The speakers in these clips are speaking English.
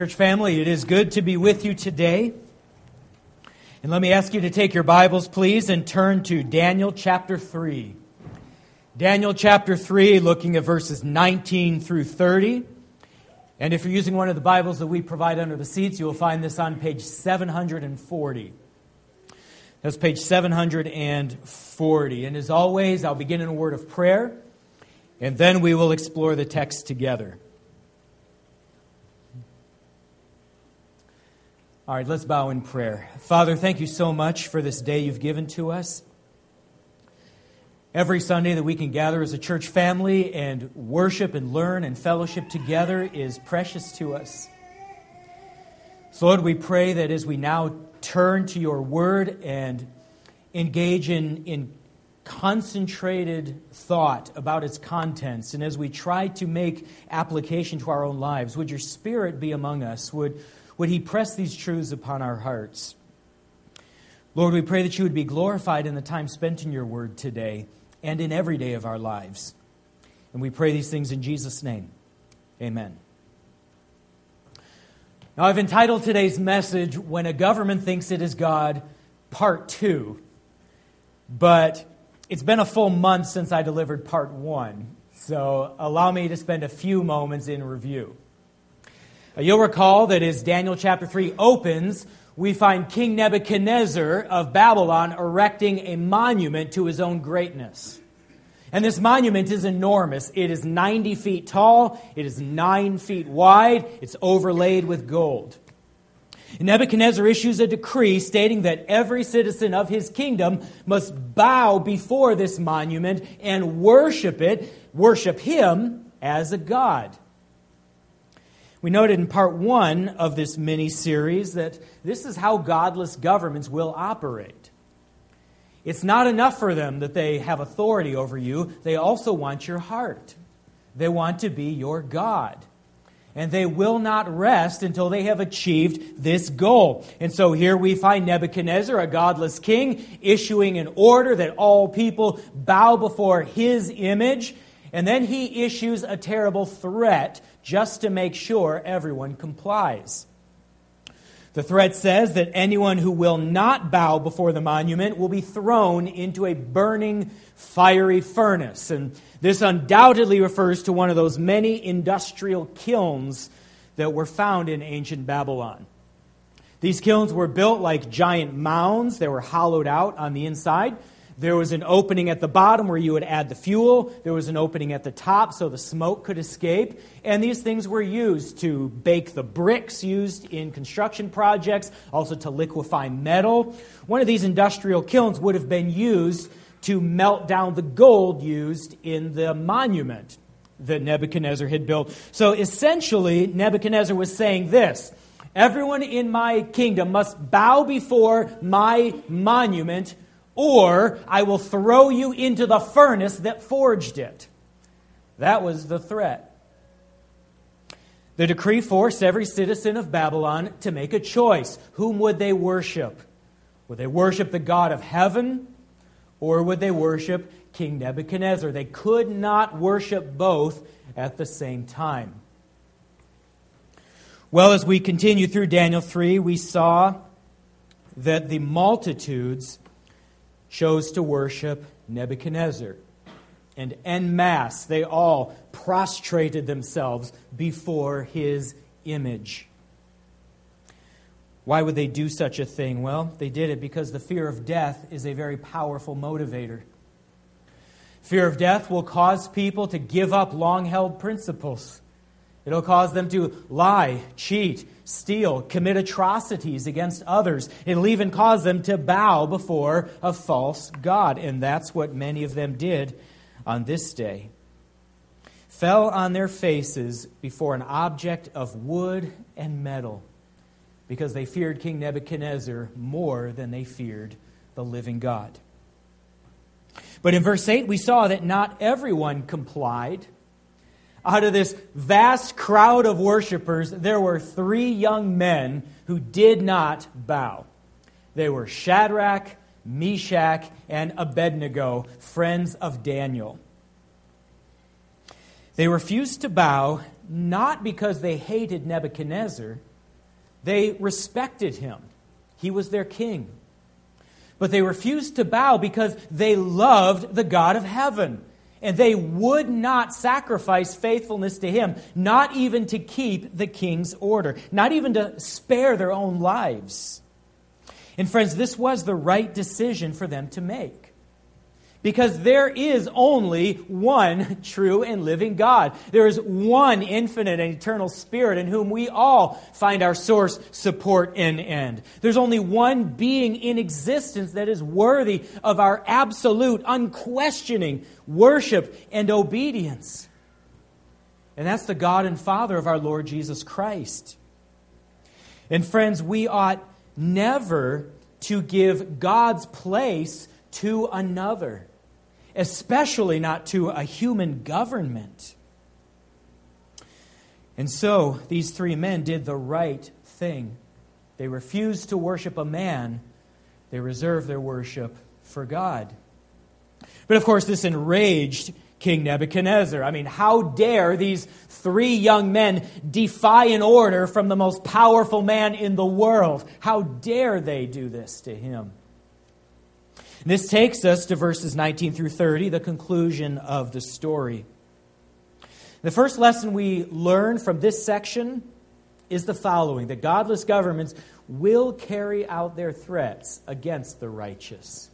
Church family, it is good to be with you today. And let me ask you to take your Bibles, please, and turn to Daniel chapter 3. Daniel chapter 3, looking at verses 19 through 30. And if you're using one of the Bibles that we provide under the seats, you will find this on page 740. That's page 740. And as always, I'll begin in a word of prayer, and then we will explore the text together. All right, let's bow in prayer. Father, thank you so much for this day you've given to us. Every Sunday that we can gather as a church family and worship and learn and fellowship together is precious to us. So, Lord, we pray that as we now turn to your word and engage in, in concentrated thought about its contents, and as we try to make application to our own lives, would your spirit be among us? Would would He press these truths upon our hearts? Lord, we pray that you would be glorified in the time spent in your word today and in every day of our lives. And we pray these things in Jesus' name. Amen. Now, I've entitled today's message, When a Government Thinks It Is God, Part 2. But it's been a full month since I delivered Part 1. So allow me to spend a few moments in review. Uh, you'll recall that as Daniel chapter 3 opens, we find King Nebuchadnezzar of Babylon erecting a monument to his own greatness. And this monument is enormous. It is 90 feet tall, it is 9 feet wide, it's overlaid with gold. Nebuchadnezzar issues a decree stating that every citizen of his kingdom must bow before this monument and worship it, worship him as a god. We noted in part one of this mini series that this is how godless governments will operate. It's not enough for them that they have authority over you, they also want your heart. They want to be your God. And they will not rest until they have achieved this goal. And so here we find Nebuchadnezzar, a godless king, issuing an order that all people bow before his image. And then he issues a terrible threat just to make sure everyone complies. The threat says that anyone who will not bow before the monument will be thrown into a burning, fiery furnace. And this undoubtedly refers to one of those many industrial kilns that were found in ancient Babylon. These kilns were built like giant mounds, they were hollowed out on the inside. There was an opening at the bottom where you would add the fuel. There was an opening at the top so the smoke could escape. And these things were used to bake the bricks used in construction projects, also to liquefy metal. One of these industrial kilns would have been used to melt down the gold used in the monument that Nebuchadnezzar had built. So essentially, Nebuchadnezzar was saying this Everyone in my kingdom must bow before my monument or I will throw you into the furnace that forged it. That was the threat. The decree forced every citizen of Babylon to make a choice. Whom would they worship? Would they worship the God of heaven, or would they worship King Nebuchadnezzar? They could not worship both at the same time. Well, as we continue through Daniel 3, we saw that the multitudes chose to worship Nebuchadnezzar. And en masse, they all prostrated themselves before his image. Why would they do such a thing? Well, they did it because the fear of death is a very powerful motivator. Fear of death will cause people to give up long held principles. It'll cause them to lie, cheat, steal, commit atrocities against others. It'll even cause them to bow before a false God. And that's what many of them did on this day. Fell on their faces before an object of wood and metal because they feared King Nebuchadnezzar more than they feared the living God. But in verse 8, we saw that not everyone complied out of this vast crowd of worshipers, there were three young men who did not bow. They were Shadrach, Meshach, and Abednego, friends of Daniel. They refused to bow not because they hated Nebuchadnezzar, They respected him, he was their king. But they refused to bow because they loved the God of heaven. And they would not sacrifice faithfulness to him, not even to keep the king's order, not even to spare their own lives. And friends, this was the right decision for them to make. Because there is only one true and living God. There is one infinite and eternal Spirit in whom we all find our source, support, and end. There's only one being in existence that is worthy of our absolute, unquestioning worship and obedience. And that's the God and Father of our Lord Jesus Christ. And friends, we ought never to give God's place to another especially not to a human government. And so these three men did the right thing. They refused to worship a man, they reserved their worship for God. But of course, this enraged King Nebuchadnezzar. I mean, how dare these three young men defy an order from the most powerful man in the world? How dare they do this to him? This takes us to verses 19 through 30, the conclusion of the story. The first lesson we learn from this section is the following that godless governments will carry out their threats against the righteous.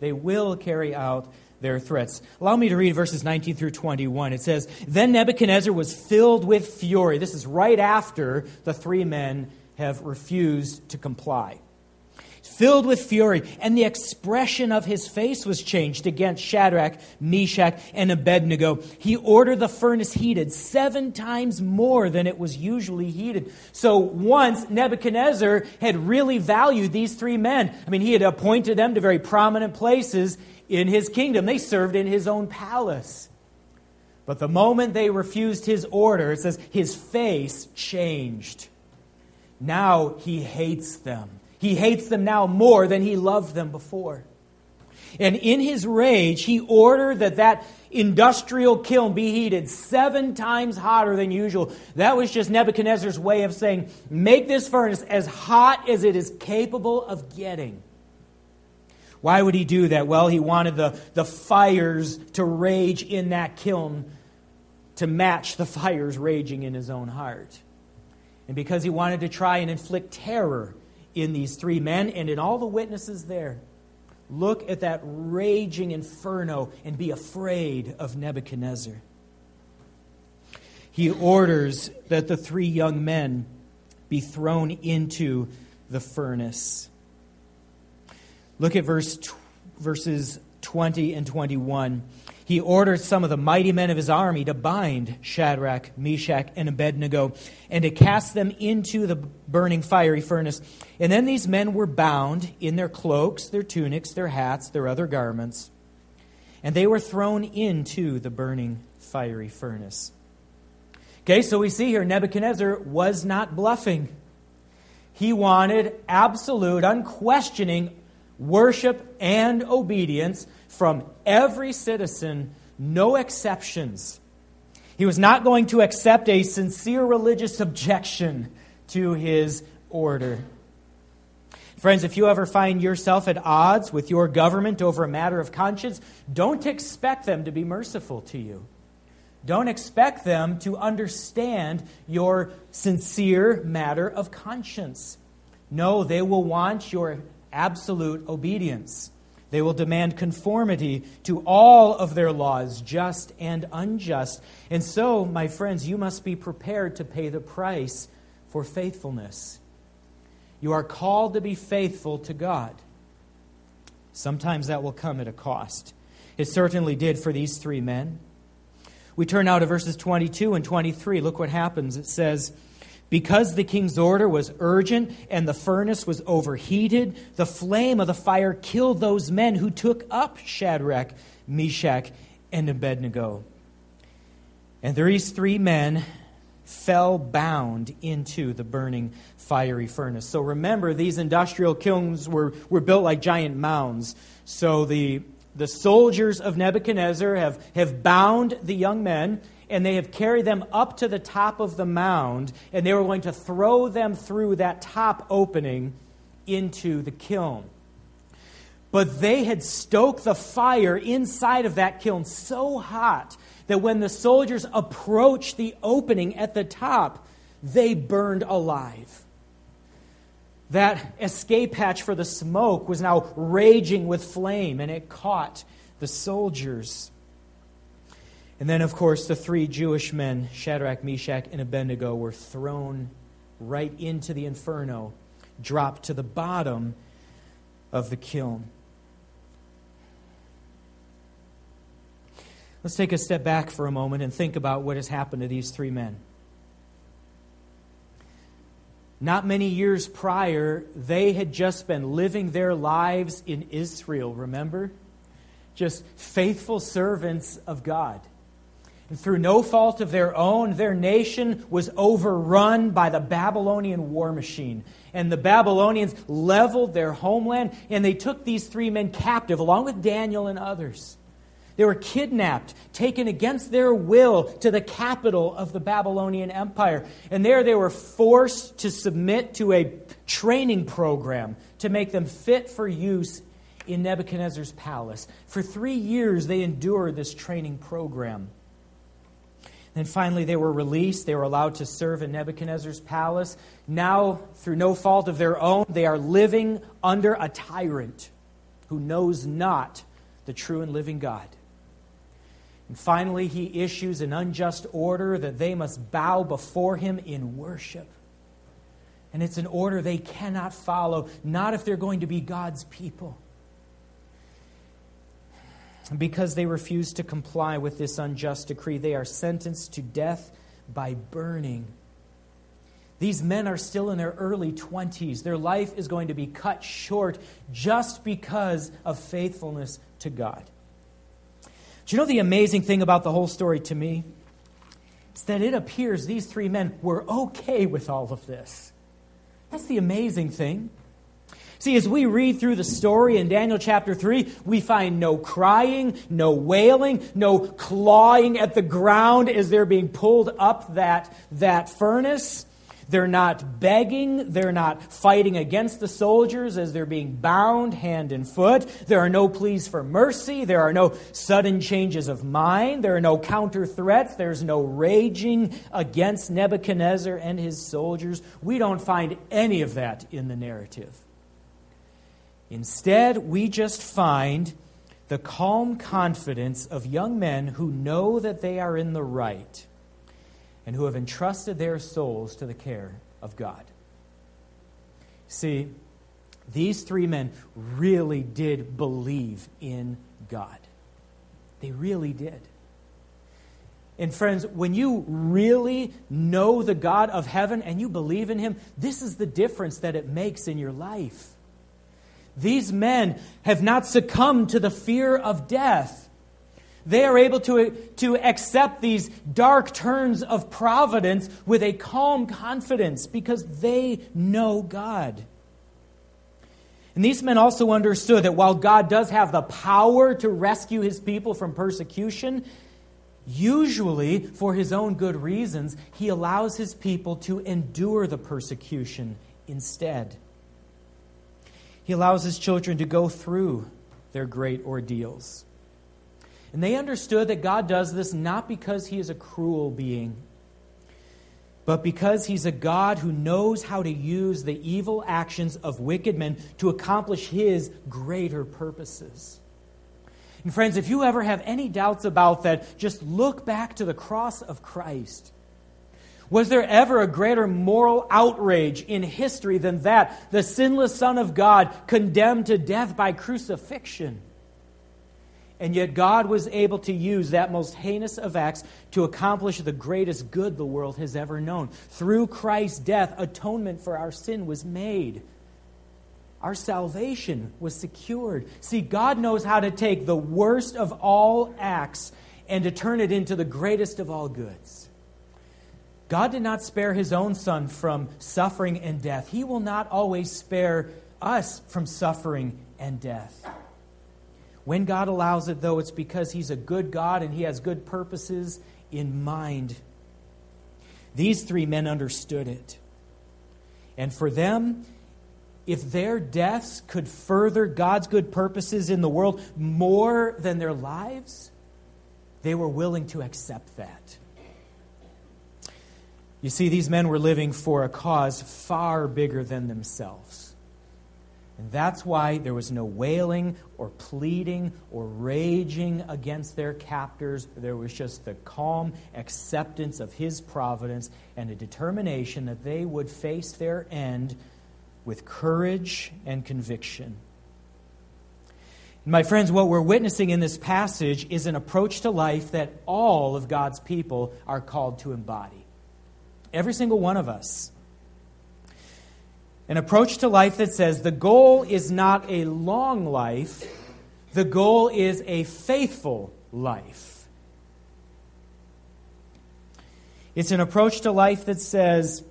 They will carry out their threats. Allow me to read verses 19 through 21. It says, Then Nebuchadnezzar was filled with fury. This is right after the three men have refused to comply filled with fury, and the expression of his face was changed against Shadrach, Meshach, and Abednego. He ordered the furnace heated seven times more than it was usually heated. So once Nebuchadnezzar had really valued these three men. I mean, he had appointed them to very prominent places in his kingdom. They served in his own palace. But the moment they refused his order, it says his face changed. Now he hates them. He hates them now more than he loved them before. And in his rage, he ordered that that industrial kiln be heated seven times hotter than usual. That was just Nebuchadnezzar's way of saying, make this furnace as hot as it is capable of getting. Why would he do that? Well, he wanted the, the fires to rage in that kiln to match the fires raging in his own heart. And because he wanted to try and inflict terror in these three men and in all the witnesses there. Look at that raging inferno and be afraid of Nebuchadnezzar. He orders that the three young men be thrown into the furnace. Look at verse, verses 20 and 21 he ordered some of the mighty men of his army to bind Shadrach, Meshach, and Abednego and to cast them into the burning fiery furnace. And then these men were bound in their cloaks, their tunics, their hats, their other garments, and they were thrown into the burning fiery furnace. Okay, so we see here Nebuchadnezzar was not bluffing. He wanted absolute, unquestioning worship and obedience from every citizen, no exceptions. He was not going to accept a sincere religious objection to his order. Friends, if you ever find yourself at odds with your government over a matter of conscience, don't expect them to be merciful to you. Don't expect them to understand your sincere matter of conscience. No, they will want your absolute obedience. They will demand conformity to all of their laws, just and unjust. And so, my friends, you must be prepared to pay the price for faithfulness. You are called to be faithful to God. Sometimes that will come at a cost. It certainly did for these three men. We turn now to verses 22 and 23. Look what happens. It says, because the king's order was urgent and the furnace was overheated, the flame of the fire killed those men who took up Shadrach, Meshach, and Abednego. And these three men fell bound into the burning fiery furnace. So remember, these industrial kilns were, were built like giant mounds. So the the soldiers of Nebuchadnezzar have, have bound the young men and they have carried them up to the top of the mound, and they were going to throw them through that top opening into the kiln. But they had stoked the fire inside of that kiln so hot that when the soldiers approached the opening at the top, they burned alive. That escape hatch for the smoke was now raging with flame, and it caught the soldiers. And then, of course, the three Jewish men, Shadrach, Meshach, and Abednego, were thrown right into the inferno, dropped to the bottom of the kiln. Let's take a step back for a moment and think about what has happened to these three men. Not many years prior, they had just been living their lives in Israel, remember? Just faithful servants of God. Through no fault of their own, their nation was overrun by the Babylonian war machine. And the Babylonians leveled their homeland, and they took these three men captive, along with Daniel and others. They were kidnapped, taken against their will to the capital of the Babylonian Empire. And there they were forced to submit to a training program to make them fit for use in Nebuchadnezzar's palace. For three years, they endured this training program. Then finally, they were released. They were allowed to serve in Nebuchadnezzar's palace. Now, through no fault of their own, they are living under a tyrant who knows not the true and living God. And finally, he issues an unjust order that they must bow before him in worship. And it's an order they cannot follow, not if they're going to be God's people because they refuse to comply with this unjust decree, they are sentenced to death by burning. These men are still in their early 20s. Their life is going to be cut short just because of faithfulness to God. Do you know the amazing thing about the whole story to me? It's that it appears these three men were okay with all of this. That's the amazing thing. See, as we read through the story in Daniel chapter 3, we find no crying, no wailing, no clawing at the ground as they're being pulled up that, that furnace. They're not begging. They're not fighting against the soldiers as they're being bound hand and foot. There are no pleas for mercy. There are no sudden changes of mind. There are no counter threats. There's no raging against Nebuchadnezzar and his soldiers. We don't find any of that in the narrative. Instead, we just find the calm confidence of young men who know that they are in the right and who have entrusted their souls to the care of God. See, these three men really did believe in God. They really did. And friends, when you really know the God of heaven and you believe in Him, this is the difference that it makes in your life. These men have not succumbed to the fear of death. They are able to, to accept these dark turns of providence with a calm confidence because they know God. And these men also understood that while God does have the power to rescue his people from persecution, usually for his own good reasons, he allows his people to endure the persecution instead. He allows his children to go through their great ordeals. And they understood that God does this not because he is a cruel being, but because he's a God who knows how to use the evil actions of wicked men to accomplish his greater purposes. And friends, if you ever have any doubts about that, just look back to the cross of Christ. Was there ever a greater moral outrage in history than that? The sinless Son of God condemned to death by crucifixion. And yet, God was able to use that most heinous of acts to accomplish the greatest good the world has ever known. Through Christ's death, atonement for our sin was made. Our salvation was secured. See, God knows how to take the worst of all acts and to turn it into the greatest of all goods. God did not spare his own son from suffering and death. He will not always spare us from suffering and death. When God allows it, though, it's because He's a good God and He has good purposes in mind. These three men understood it. And for them, if their deaths could further God's good purposes in the world more than their lives, they were willing to accept that. You see, these men were living for a cause far bigger than themselves. And that's why there was no wailing or pleading or raging against their captors. There was just the calm acceptance of His providence and a determination that they would face their end with courage and conviction. My friends, what we're witnessing in this passage is an approach to life that all of God's people are called to embody. Every single one of us. An approach to life that says the goal is not a long life, the goal is a faithful life. It's an approach to life that says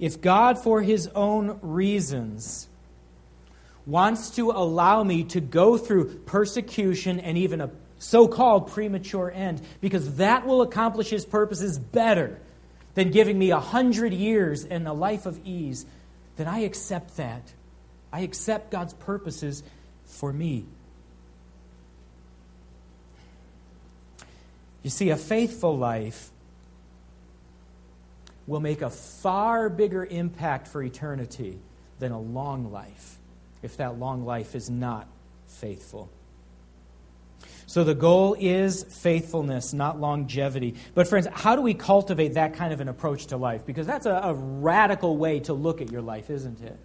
if God, for his own reasons, wants to allow me to go through persecution and even a so called premature end, because that will accomplish his purposes better than giving me a hundred years and a life of ease, then I accept that. I accept God's purposes for me. You see, a faithful life will make a far bigger impact for eternity than a long life if that long life is not faithful. So the goal is faithfulness, not longevity. But, friends, how do we cultivate that kind of an approach to life? Because that's a, a, radical way to look at your life, isn't it?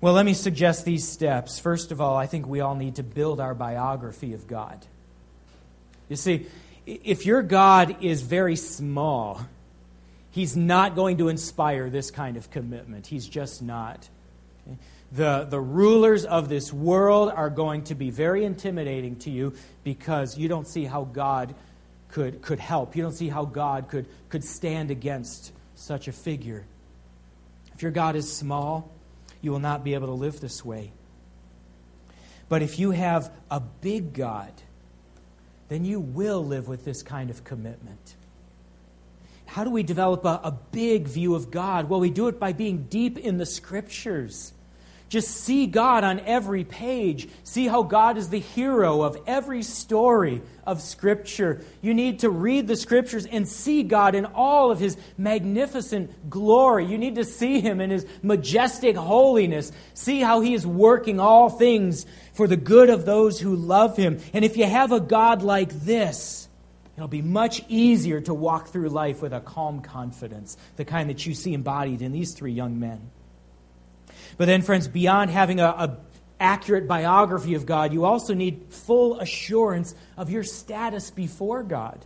Well, let me suggest these steps. First of all, I think we all need to build our biography of God. You see, if your God is very small, He's not going to inspire this kind of commitment. He's just not. The, the rulers of this world are going to be very intimidating to you because you don't see how God could, could help. You don't see how God could, could stand against such a figure. If your God is small, you will not be able to live this way. But if you have a big God, then you will live with this kind of commitment. How do we develop a, a big view of God? Well, we do it by being deep in the scriptures. Just see God on every page. See how God is the hero of every story of Scripture. You need to read the Scriptures and see God in all of His magnificent glory. You need to see Him in His majestic holiness. See how He is working all things for the good of those who love Him. And if you have a God like this, It'll be much easier to walk through life with a calm confidence, the kind that you see embodied in these three young men. But then, friends, beyond having a, accurate biography of God, you also need full assurance of your status before God.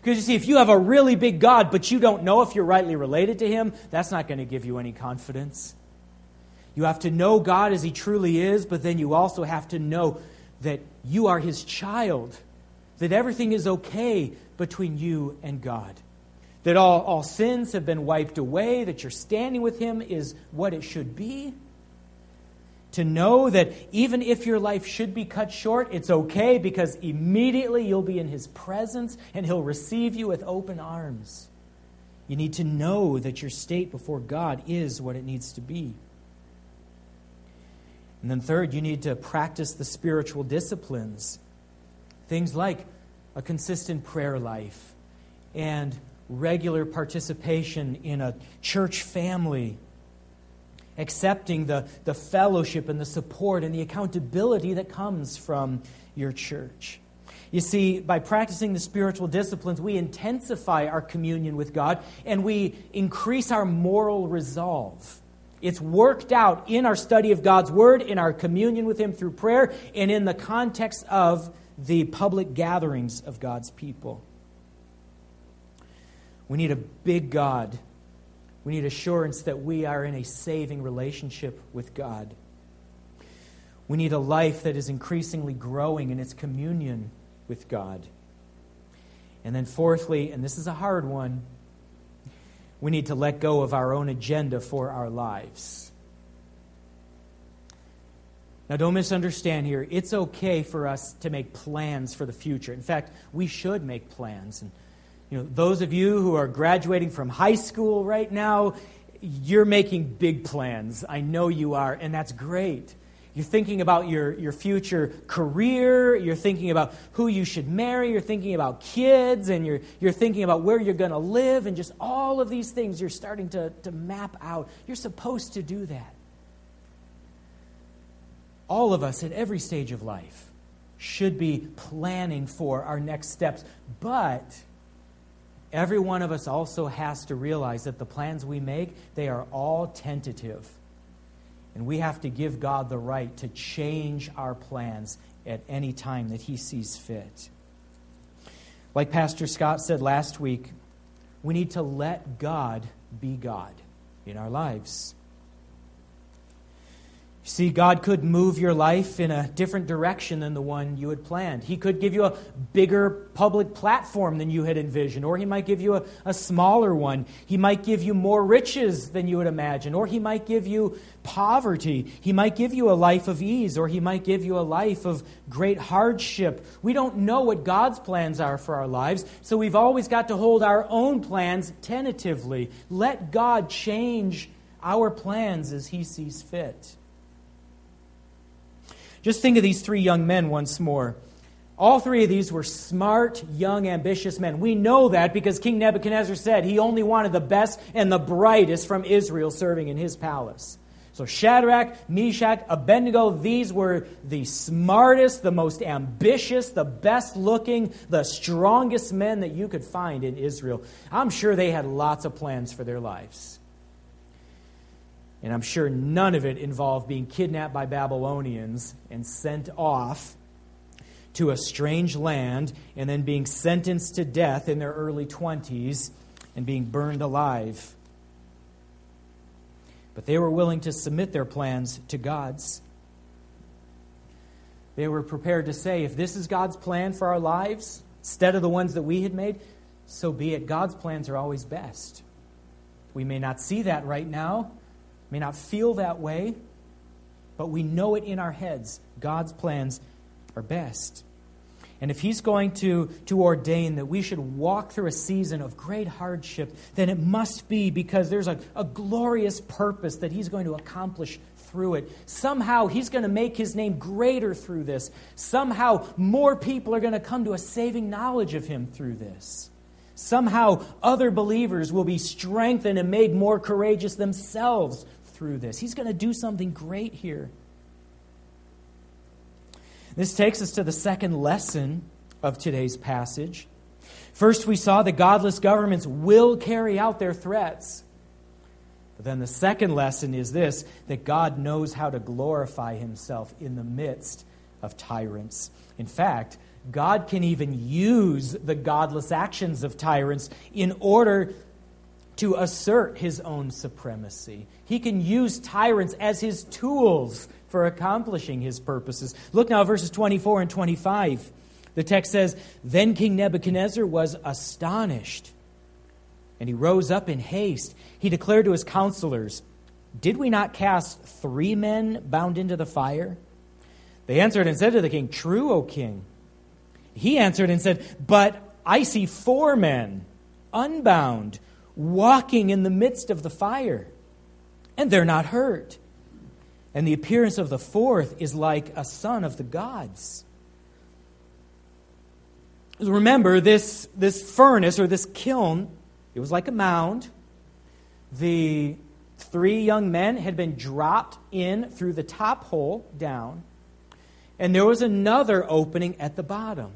Because you see, if you have a really big God, but you don't know if you're rightly related to Him, that's not going to give you any confidence. You have to know God as He truly is, but then you also have to know that you are His child that everything is okay between you and God. That all, all sins have been wiped away, that your standing with Him is what it should be. To know that even if your life should be cut short, it's okay because immediately you'll be in His presence and He'll receive you with open arms. You need to know that your state before God is what it needs to be. And then, third, you need to practice the spiritual disciplines Things like a consistent prayer life and regular participation in a church family, accepting the, the fellowship and the support and the accountability that comes from your church. You see, by practicing the spiritual disciplines, we intensify our communion with God and we increase our moral resolve. It's worked out in our study of God's Word, in our communion with Him through prayer, and in the context of the public gatherings of God's people. We need a big God. We need assurance that we are in a saving relationship with God. We need a life that is increasingly growing in its communion with God. And then, fourthly, and this is a hard one, we need to let go of our own agenda for our lives. Now, don't misunderstand here. It's okay for us to make plans for the future. In fact, we should make plans. And, you know, those of you who are graduating from high school right now, you're making big plans. I know you are, and that's great. You're thinking about your, your future career. You're thinking about who you should marry. You're thinking about kids. And you're, you're thinking about where you're going to live. And just all of these things you're starting to, to map out. You're supposed to do that. All of us at every stage of life should be planning for our next steps. But every one of us also has to realize that the plans we make, they are all tentative and we have to give God the right to change our plans at any time that He sees fit. Like Pastor Scott said last week, we need to let God be God in our lives. See, God could move your life in a different direction than the one you had planned. He could give you a bigger public platform than you had envisioned, or He might give you a, a, smaller one. He might give you more riches than you would imagine, or He might give you poverty. He might give you a life of ease, or He might give you a life of great hardship. We don't know what God's plans are for our lives, so we've always got to hold our own plans tentatively. Let God change our plans as He sees fit. Just think of these three young men once more. All three of these were smart, young, ambitious men. We know that because King Nebuchadnezzar said he only wanted the best and the brightest from Israel serving in his palace. So Shadrach, Meshach, Abednego, these were the smartest, the most ambitious, the best looking, the strongest men that you could find in Israel. I'm sure they had lots of plans for their lives. And I'm sure none of it involved being kidnapped by Babylonians and sent off to a strange land and then being sentenced to death in their early 20s and being burned alive. But they were willing to submit their plans to God's. They were prepared to say, if this is God's plan for our lives, instead of the ones that we had made, so be it. God's plans are always best. We may not see that right now, may not feel that way, but we know it in our heads. God's plans are best. And if He's going to, to ordain that we should walk through a season of great hardship, then it must be because there's a, a glorious purpose that He's going to accomplish through it. Somehow He's going to make His name greater through this. Somehow more people are going to come to a saving knowledge of Him through this. Somehow other believers will be strengthened and made more courageous themselves through this. He's going to do something great here. This takes us to the second lesson of today's passage. First, we saw that godless governments will carry out their threats. But then the second lesson is this that God knows how to glorify himself in the midst of tyrants. In fact, God can even use the godless actions of tyrants in order to assert his own supremacy. He can use tyrants as his tools for accomplishing his purposes. Look now, verses 24 and 25. The text says, Then King Nebuchadnezzar was astonished, and he rose up in haste. He declared to his counselors, Did we not cast three men bound into the fire? They answered and said to the king, True, O king. He answered and said, But I see four men unbound walking in the midst of the fire, and they're not hurt. And the appearance of the fourth is like a son of the gods. Remember, this, this furnace or this kiln, it was like a mound. The three young men had been dropped in through the top hole down, and there was another opening at the bottom.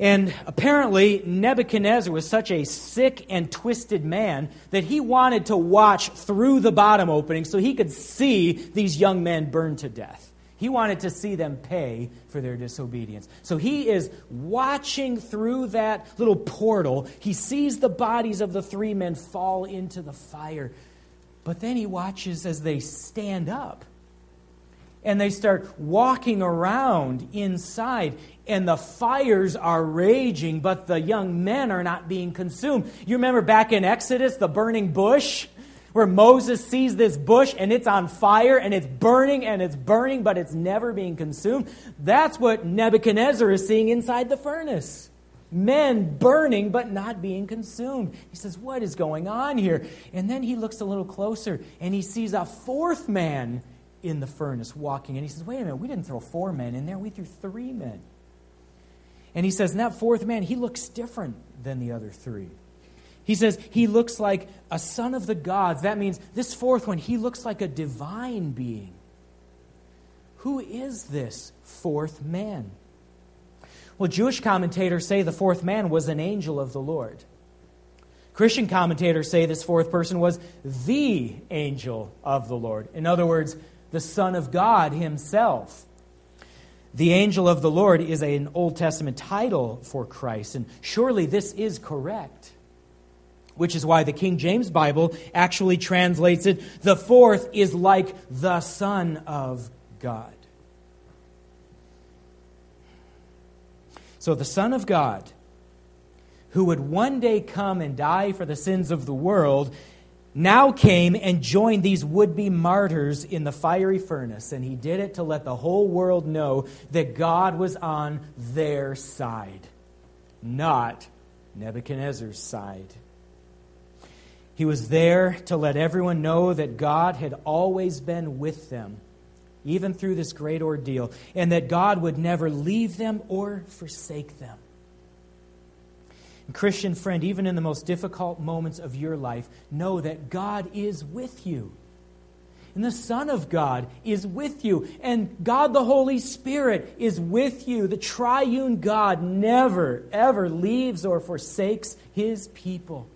And apparently, Nebuchadnezzar was such a sick and twisted man that he wanted to watch through the bottom opening so he could see these young men burned to death. He wanted to see them pay for their disobedience. So he is watching through that little portal. He sees the bodies of the three men fall into the fire. But then he watches as they stand up and they start walking around inside and the fires are raging but the young men are not being consumed you remember back in exodus the burning bush where Moses sees this bush and it's on fire and it's burning and it's burning, but it's never being consumed. That's what Nebuchadnezzar is seeing inside the furnace. Men burning but not being consumed. He says, What is going on here? And then he looks a little closer and he sees a fourth man in the furnace walking. And he says, Wait a minute, we didn't throw four men in there, we threw three men. And he says, And that fourth man, he looks different than the other three. He says he looks like a son of the gods. That means this fourth one, he looks like a divine being. Who is this fourth man? Well, Jewish commentators say the fourth man was an angel of the Lord. Christian commentators say this fourth person was the angel of the Lord. In other words, the Son of God himself. The angel of the Lord is an Old Testament title for Christ, and surely this is correct which is why the King James Bible actually translates it the fourth is like the Son of God. So the Son of God, who would one day come and die for the sins of the world, now came and joined these would be martyrs in the fiery furnace. And he did it to let the whole world know that God was on their side, not Nebuchadnezzar's side. He was there to let everyone know that God had always been with them, even through this great ordeal, and that God would never leave them or forsake them. Christian friend, even in the most difficult moments of your life, know that God is with you. And the Son of God is with you. And God the Holy Spirit is with you. The triune God never, ever leaves or forsakes his people.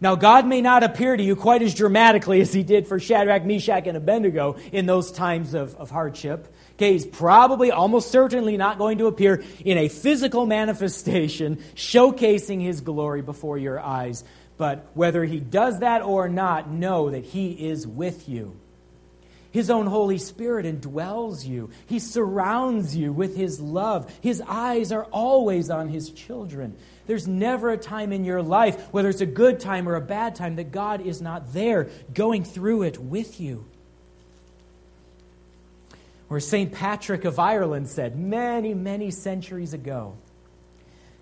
Now, God may not appear to you quite as dramatically as he did for Shadrach, Meshach, and Abednego in those times of, of hardship. Okay, he's probably, almost certainly not going to appear in a physical manifestation showcasing his glory before your eyes. But whether he does that or not, know that he is with you. His own Holy Spirit indwells you. He surrounds you with His love. His eyes are always on His children. There's never a time in your life, whether it's a good time or a bad time, that God is not there going through it with you. Or St. Patrick of Ireland said many, many centuries ago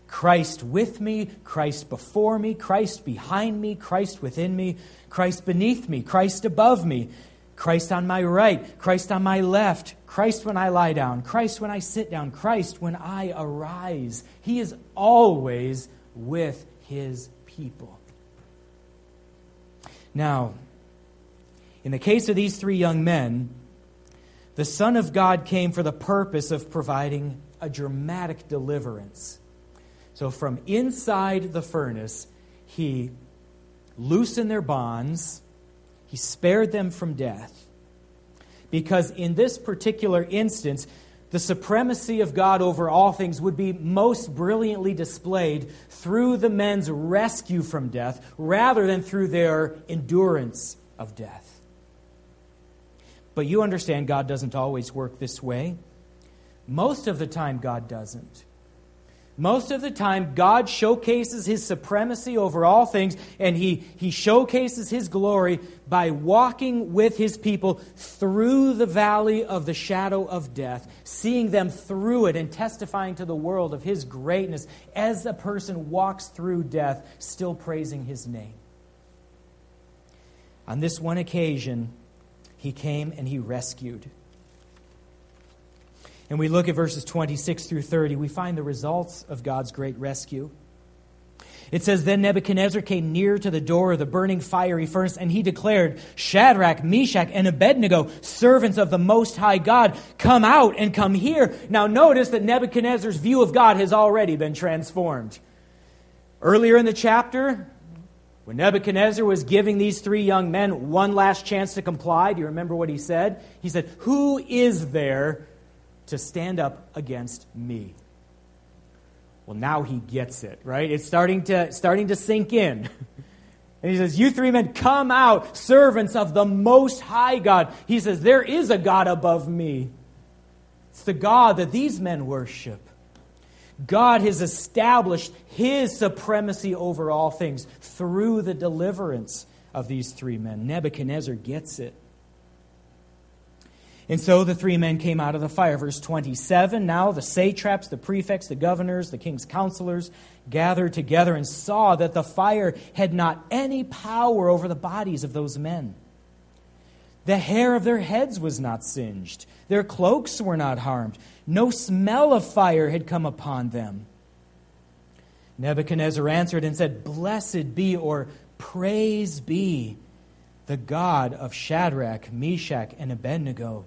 Christ with me, Christ before me, Christ behind me, Christ within me, Christ beneath me, Christ above me, Christ on my right, Christ on my left, Christ when I lie down, Christ when I sit down, Christ when I arise. He is always with his people. Now, in the case of these three young men, the Son of God came for the purpose of providing a dramatic deliverance. So, from inside the furnace, he loosened their bonds he spared them from death. Because in this particular instance, the supremacy of God over all things would be most brilliantly displayed through the men's rescue from death rather than through their endurance of death. But you understand God doesn't always work this way. Most of the time, God doesn't. Most of the time, God showcases his supremacy over all things, and he, he showcases his glory by walking with his people through the valley of the shadow of death, seeing them through it and testifying to the world of his greatness as a person walks through death, still praising his name. On this one occasion, he came and he rescued and we look at verses 26 through 30, we find the results of God's great rescue. It says, Then Nebuchadnezzar came near to the door of the burning fiery furnace, and he declared, Shadrach, Meshach, and Abednego, servants of the Most High God, come out and come here. Now notice that Nebuchadnezzar's view of God has already been transformed. Earlier in the chapter, when Nebuchadnezzar was giving these three young men one last chance to comply, do you remember what he said? He said, Who is there to stand up against me. Well, now he gets it, right? It's starting to, starting to sink in. And he says, You three men, come out, servants of the Most High God. He says, There is a God above me. It's the God that these men worship. God has established his supremacy over all things through the deliverance of these three men. Nebuchadnezzar gets it. And so the three men came out of the fire. Verse 27 Now the satraps, the prefects, the governors, the king's counselors gathered together and saw that the fire had not any power over the bodies of those men. The hair of their heads was not singed, their cloaks were not harmed, no smell of fire had come upon them. Nebuchadnezzar answered and said, Blessed be, or praise be, the God of Shadrach, Meshach, and Abednego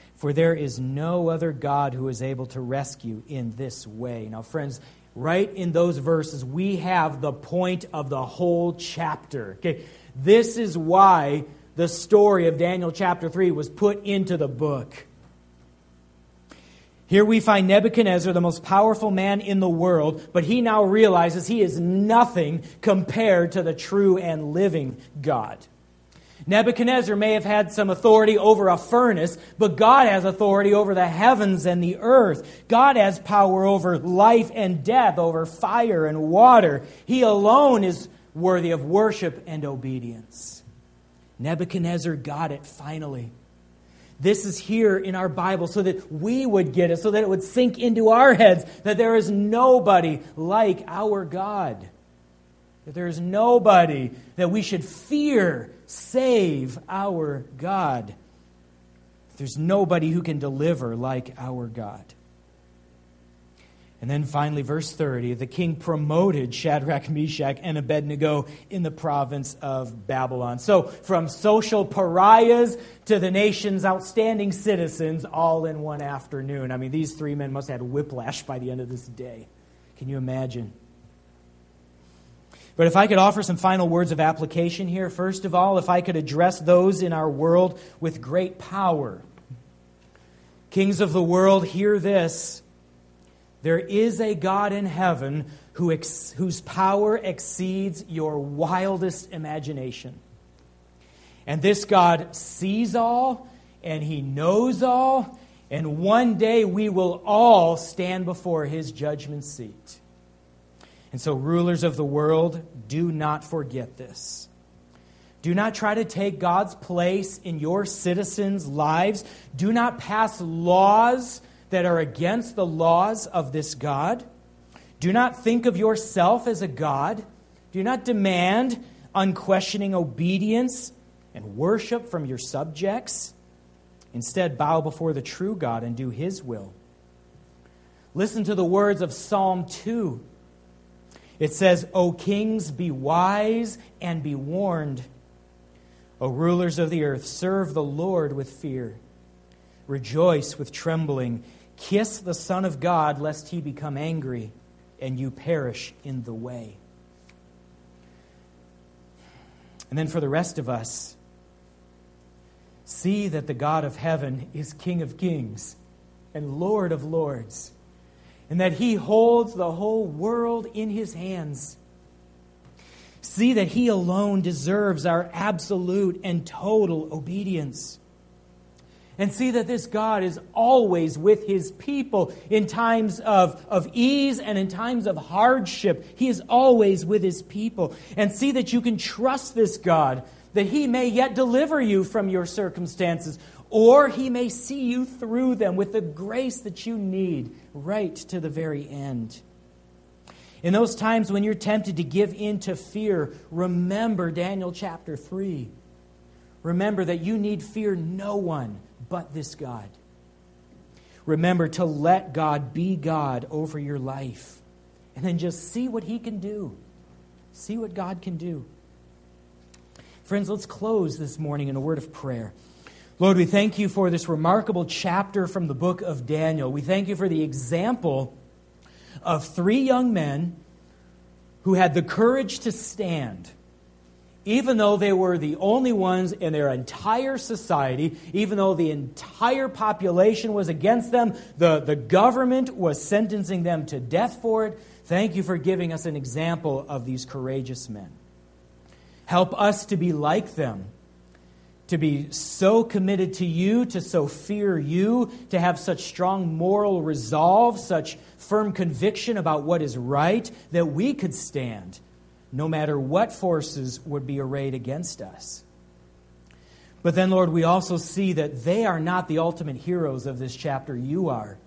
For there is no other God who is able to rescue in this way. Now, friends, right in those verses, we have the point of the whole chapter. Okay, this is why the story of Daniel chapter 3 was put into the book. Here we find Nebuchadnezzar, the most powerful man in the world, but he now realizes he is nothing compared to the true and living God. Nebuchadnezzar may have had some authority over a furnace, but God has authority over the heavens and the earth. God has power over life and death, over fire and water. He alone is worthy of worship and obedience. Nebuchadnezzar got it finally. This is here in our Bible so that we would get it, so that it would sink into our heads that there is nobody like our God. That there is nobody that we should fear save our God. There's nobody who can deliver like our God. And then finally, verse 30 the king promoted Shadrach, Meshach, and Abednego in the province of Babylon. So, from social pariahs to the nation's outstanding citizens, all in one afternoon. I mean, these three men must have had whiplash by the end of this day. Can you imagine? But if I could offer some final words of application here, first of all, if I could address those in our world with great power. Kings of the world, hear this. There is a God in heaven who ex- whose power exceeds your wildest imagination. And this God sees all, and he knows all, and one day we will all stand before his judgment seat. And so, rulers of the world, do not forget this. Do not try to take God's place in your citizens' lives. Do not pass laws that are against the laws of this God. Do not think of yourself as a God. Do not demand unquestioning obedience and worship from your subjects. Instead, bow before the true God and do his will. Listen to the words of Psalm 2 it says, O kings, be wise and be warned. O rulers of the earth, serve the Lord with fear. Rejoice with trembling. Kiss the Son of God, lest he become angry and you perish in the way. And then for the rest of us, see that the God of heaven is King of kings and Lord of lords and that He holds the whole world in His hands. See that He alone deserves our absolute and total obedience. And see that this God is always with His people in times of, of ease and in times of hardship. He is always with His people. And see that you can trust this God, that He may yet deliver you from your circumstances or he may see you through them with the grace that you need right to the very end. In those times when you're tempted to give in to fear, remember Daniel chapter 3. Remember that you need fear no one but this God. Remember to let God be God over your life. And then just see what He can do. See what God can do. Friends, let's close this morning in a word of prayer. Lord, we thank you for this remarkable chapter from the book of Daniel. We thank you for the example of three young men who had the courage to stand even though they were the only ones in their entire society, even though the entire population was against them, the, the government was sentencing them to death for it, thank you for giving us an example of these courageous men. Help us to be like them, to be so committed to you, to so fear you, to have such strong moral resolve, such firm conviction about what is right, that we could stand no matter what forces would be arrayed against us. But then, Lord, we also see that they are not the ultimate heroes of this chapter. You are.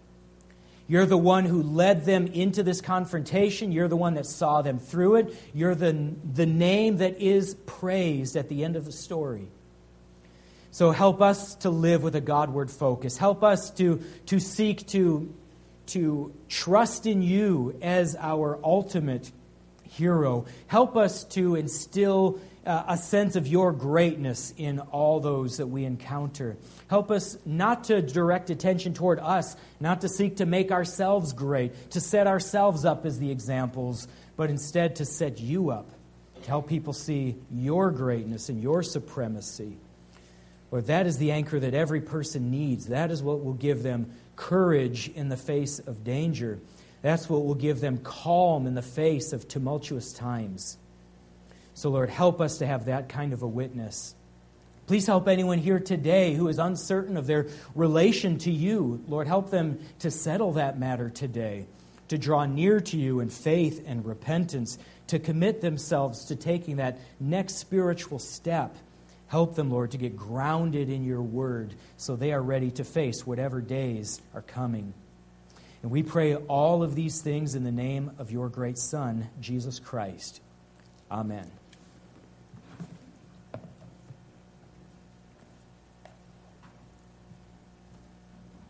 You're the one who led them into this confrontation. You're the one that saw them through it. You're the, the name that is praised at the end of the story. So help us to live with a Godward focus. Help us to, to seek to, to trust in you as our ultimate hero. Help us to instill uh, a sense of your greatness in all those that we encounter. Help us not to direct attention toward us, not to seek to make ourselves great, to set ourselves up as the examples, but instead to set you up, to help people see your greatness and your supremacy. Lord, that is the anchor that every person needs. That is what will give them courage in the face of danger. That's what will give them calm in the face of tumultuous times. So, Lord, help us to have that kind of a witness. Please help anyone here today who is uncertain of their relation to you. Lord, help them to settle that matter today, to draw near to you in faith and repentance, to commit themselves to taking that next spiritual step. Help them, Lord, to get grounded in your word so they are ready to face whatever days are coming. And we pray all of these things in the name of your great Son, Jesus Christ. Amen.